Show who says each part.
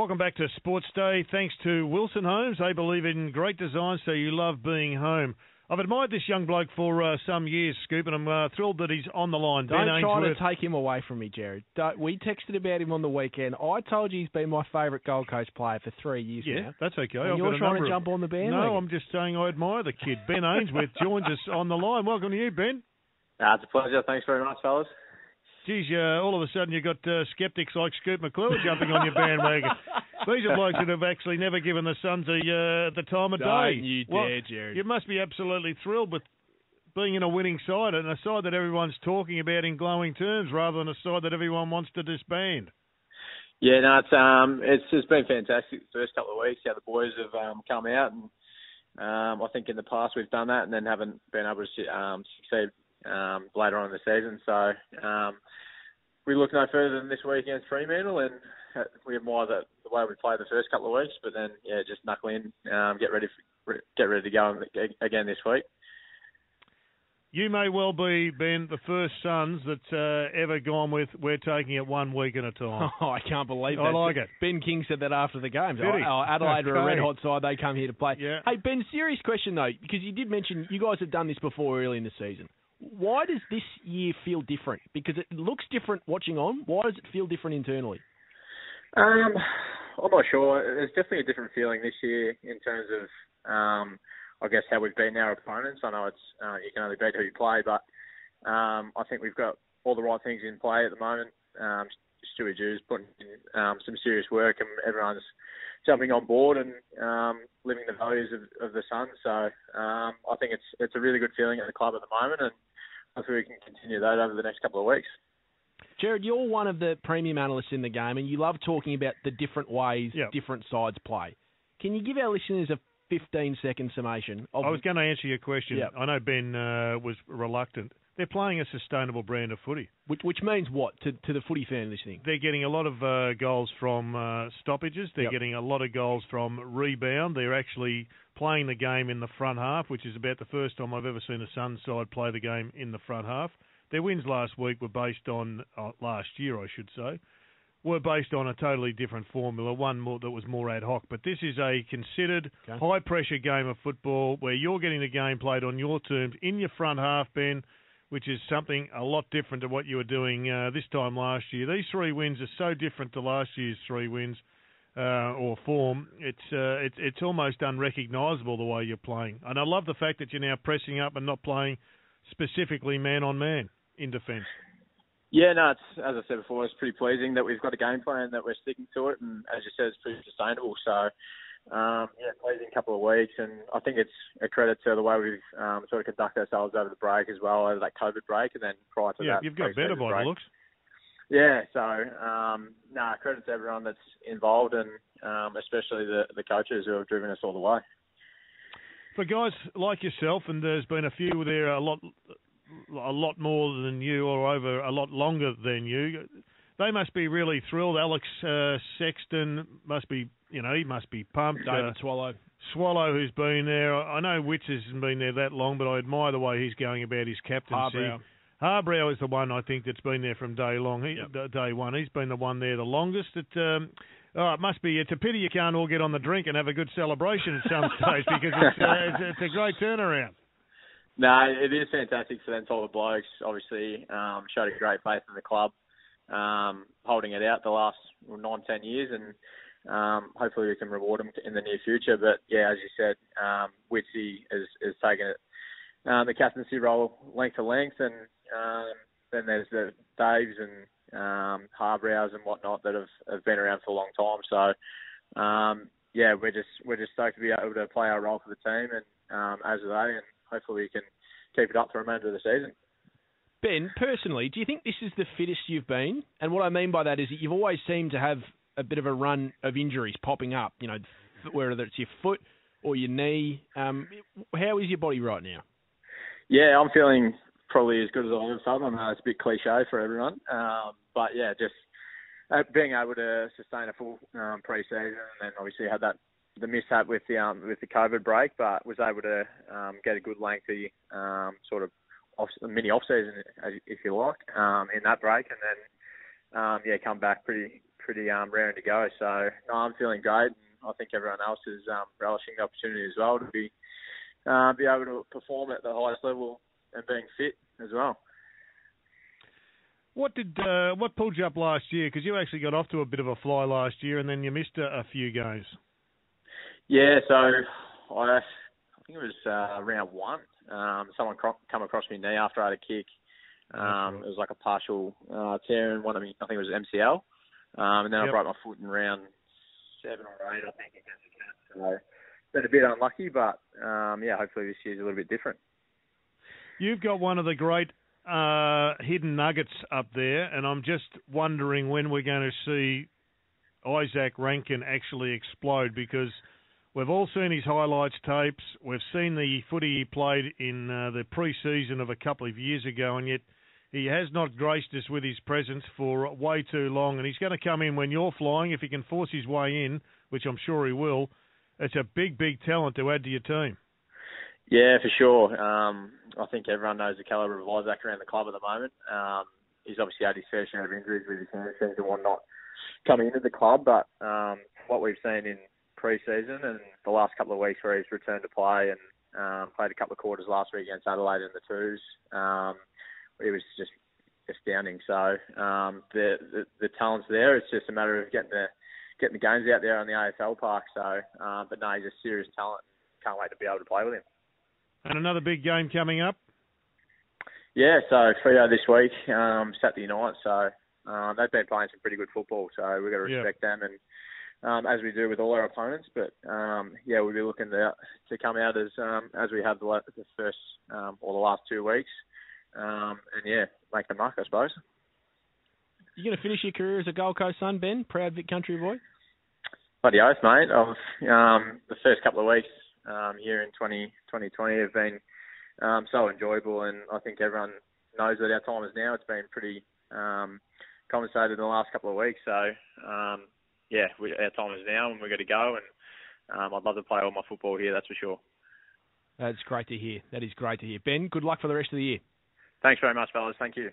Speaker 1: Welcome back to Sports Day. Thanks to Wilson Homes. They believe in great design, so you love being home. I've admired this young bloke for uh, some years, Scoop, and I'm uh, thrilled that he's on the line.
Speaker 2: Don't
Speaker 1: ben
Speaker 2: try
Speaker 1: Ainsworth.
Speaker 2: to take him away from me, Jared. Don't, we texted about him on the weekend. I told you he's been my favourite Gold Coast player for three years
Speaker 1: Yeah,
Speaker 2: now.
Speaker 1: that's okay.
Speaker 2: And
Speaker 1: I've
Speaker 2: you're trying to
Speaker 1: number of-
Speaker 2: jump on the bandwagon.
Speaker 1: No, I'm just saying I admire the kid. Ben Ainsworth joins us on the line. Welcome to you, Ben.
Speaker 3: Uh, it's a pleasure. Thanks very much, fellas.
Speaker 1: Geez, uh, all of a sudden you've got uh, skeptics like Scoop McClure jumping on your bandwagon. These are blokes that have actually never given the Suns a, uh, the time of
Speaker 2: Don't
Speaker 1: day.
Speaker 2: you
Speaker 1: Well,
Speaker 2: dare, Jared.
Speaker 1: You must be absolutely thrilled with being in a winning side and a side that everyone's talking about in glowing terms rather than a side that everyone wants to disband.
Speaker 3: Yeah, no, it's um, it's just been fantastic the first couple of weeks. How the boys have um, come out, and um, I think in the past we've done that, and then haven't been able to um, succeed um, later on in the season. So um, we look no further than this week against Fremantle, and uh, we admire that the way we played the first couple of weeks. But then, yeah, just knuckle in, um, get ready, for, get ready to go again this week.
Speaker 1: You may well be, Ben, the first Suns that's uh, ever gone with we're taking it one week at a time.
Speaker 2: Oh, I can't believe that.
Speaker 1: I like it.
Speaker 2: Ben King said that after the game.
Speaker 1: Did he?
Speaker 2: Oh, Adelaide are a
Speaker 1: Okay.
Speaker 2: red hot side. They come here to play.
Speaker 1: Yeah.
Speaker 2: Hey, Ben, serious question though, because you did mention you guys have done this before early in the season. Why does this year feel different? Because it looks different watching on. Why does it feel different internally?
Speaker 3: Um, I'm not sure. There's definitely a different feeling this year in terms of, um, I guess how we've beaten our opponents. I know it's uh, you can only beat who you play, but um, I think we've got all the right things in play at the moment. Um, Stewie Dew's putting in um, some serious work, and everyone's jumping on board and um, living the values of, of the Sun. So um, I think it's it's a really good feeling at the club at the moment, and hopefully we can continue that over the next couple of weeks.
Speaker 2: Jared, you're one of the premium analysts in the game, and you love talking about the different ways
Speaker 1: Yep.
Speaker 2: different sides play. Can you give our listeners a 15 second summation of
Speaker 1: I was going to answer your question.
Speaker 2: Yep.
Speaker 1: I know Ben uh, was reluctant. They're playing a sustainable brand of footy.
Speaker 2: which, which means what to, to the footy fan listening?
Speaker 1: They're getting a lot of uh, goals from uh, stoppages. They're
Speaker 2: Yep.
Speaker 1: getting a lot of goals from rebound. They're actually playing the game in the front half, which is about the first time I've ever seen a Suns side play the game in the front half. Their wins last week were based on uh, last year, I should say, were based on a totally different formula, one more that was more ad hoc. But this is a considered
Speaker 2: Okay.
Speaker 1: high pressure game of football where you're getting the game played on your terms in your front half, Ben which is something a lot different to what you were doing uh, this time last year. These three wins are so different to last year's three wins uh, or form. It's uh, it's it's almost unrecognisable the way you're playing. And I love the fact that you're now pressing up and not playing specifically man on man in defence.
Speaker 3: Yeah, no, it's as I said before, it's pretty pleasing that we've got a game plan that we're sticking to it, and as you said, it's pretty sustainable. So, um, yeah, pleasing couple of weeks, and I think it's a credit to the way we've um, sort of conducted ourselves over the break as well, over that COVID break, and then prior to that.
Speaker 1: Yeah,
Speaker 3: that.
Speaker 1: you've got better by
Speaker 3: break.
Speaker 1: the looks.
Speaker 3: Yeah, so um, no, credit to everyone that's involved, and um, especially the the coaches who have driven us all the way.
Speaker 1: For guys like yourself, and there's been a few there a lot, a lot more than you, or over a lot longer than you. They must be really thrilled. Alex uh, Sexton must be, you know, he must be pumped.
Speaker 2: David
Speaker 1: Uh,
Speaker 2: Swallow.
Speaker 1: Swallow, who's been there. I know Witts hasn't been there that long, but I admire the way he's going about his captaincy.
Speaker 2: Harbrow.
Speaker 1: Harbrow is the one I think that's been there from day long. He,
Speaker 2: Yep.
Speaker 1: Day one, he's been the one there the longest. It, um, oh, it must be. It's a pity you can't all get on the drink and have a good celebration at some stage because it's, uh, it's, it's a great turnaround.
Speaker 3: No, it is fantastic for them type of blokes. Obviously, um, showed a great faith in the club, um, holding it out the last nine, ten years, and um, hopefully we can reward them in the near future. But yeah, as you said, um, Witsy has, has taken it um, the captaincy role length to length, and um, then there's the Daves and um, Harbrows and whatnot that have, have been around for a long time. So um, yeah, we're just we're just stoked to be able to play our role for the team, and um, as are they, and hopefully we can keep it up for the remainder of the season.
Speaker 2: Ben, personally, do you think this is the fittest you've been? And what I mean by that is that you've always seemed to have a bit of a run of injuries popping up. You know, whether it's your foot or your knee. Um, how is your body right now?
Speaker 3: Yeah, I'm feeling probably as good as I've ever felt. I know it's a bit cliche for everyone, um, but yeah, just uh, being able to sustain a full um, pre-season, and then obviously had that the mishap with the um, with the COVID break, but was able to um, get a good lengthy um, sort of off, mini off season, if you like, um, in that break, and then um, yeah, come back pretty pretty um, raring to go. So no, I'm feeling great. And I think everyone else is um, relishing the opportunity as well to be uh, be able to perform at the highest level and being fit as well.
Speaker 1: What did uh, what pulled you up last year? Because you actually got off to a bit of a fly last year, and then you missed a, a few games.
Speaker 3: Yeah, so I, I think it was uh, round one. Um, someone cro- come across my knee after I had a kick. Um, it was like a partial uh, tear in one of me. I think it was MCL, um, and then yep. I broke my foot in round seven or eight, I think, against the Cats. So been a bit unlucky, but um, yeah, hopefully this year's a little bit different.
Speaker 1: You've got one of the great uh, hidden nuggets up there, and I'm just wondering when we're going to see Izak Rankine actually explode because we've all seen his highlights tapes. We've seen the footy he played in uh, the pre-season of a couple of years ago, and yet he has not graced us with his presence for way too long. And he's going to come in when you're flying if he can force his way in, which I'm sure he will. It's a big, big talent to add to your team.
Speaker 3: Yeah, for sure. Um, I think everyone knows the calibre of Izak around the club at the moment. Um, he's obviously had his fair share of injuries with his hamstrings and whatnot coming into the club, but um, what we've seen in pre-season and the last couple of weeks where he's returned to play and um, played a couple of quarters last week against Adelaide in the twos, um, it was just astounding. So um, the, the the talent's there. It's just a matter of getting the getting the games out there on the AFL park. So, uh, but no, he's a serious talent. Can't wait to be able to play with him.
Speaker 1: And another big game coming up.
Speaker 3: Yeah, so Freo this week, um, Saturday night. So uh, they've been playing some pretty good football. So we've got to respect yeah. them, and um, as we do with all our opponents. But um, yeah, we'll be looking to to come out as um, as we have the, the first um, or the last two weeks, um, and yeah, make the mark, I suppose.
Speaker 2: You going to finish your career as a Gold Coast son, Ben? Proud Vic Country boy.
Speaker 3: Bloody oath, mate. Um, the first couple of weeks um, here in 20, 2020 have been um, so enjoyable, and I think everyone knows that our time is now. It's been pretty um, conversated in the last couple of weeks, so um, yeah, we, our time is now, and we're going to go. And um, I'd love to play all my football here, that's for sure.
Speaker 2: That's great to hear. That is great to hear. Ben, good luck for the rest of the year.
Speaker 3: Thanks very much, fellas. Thank you.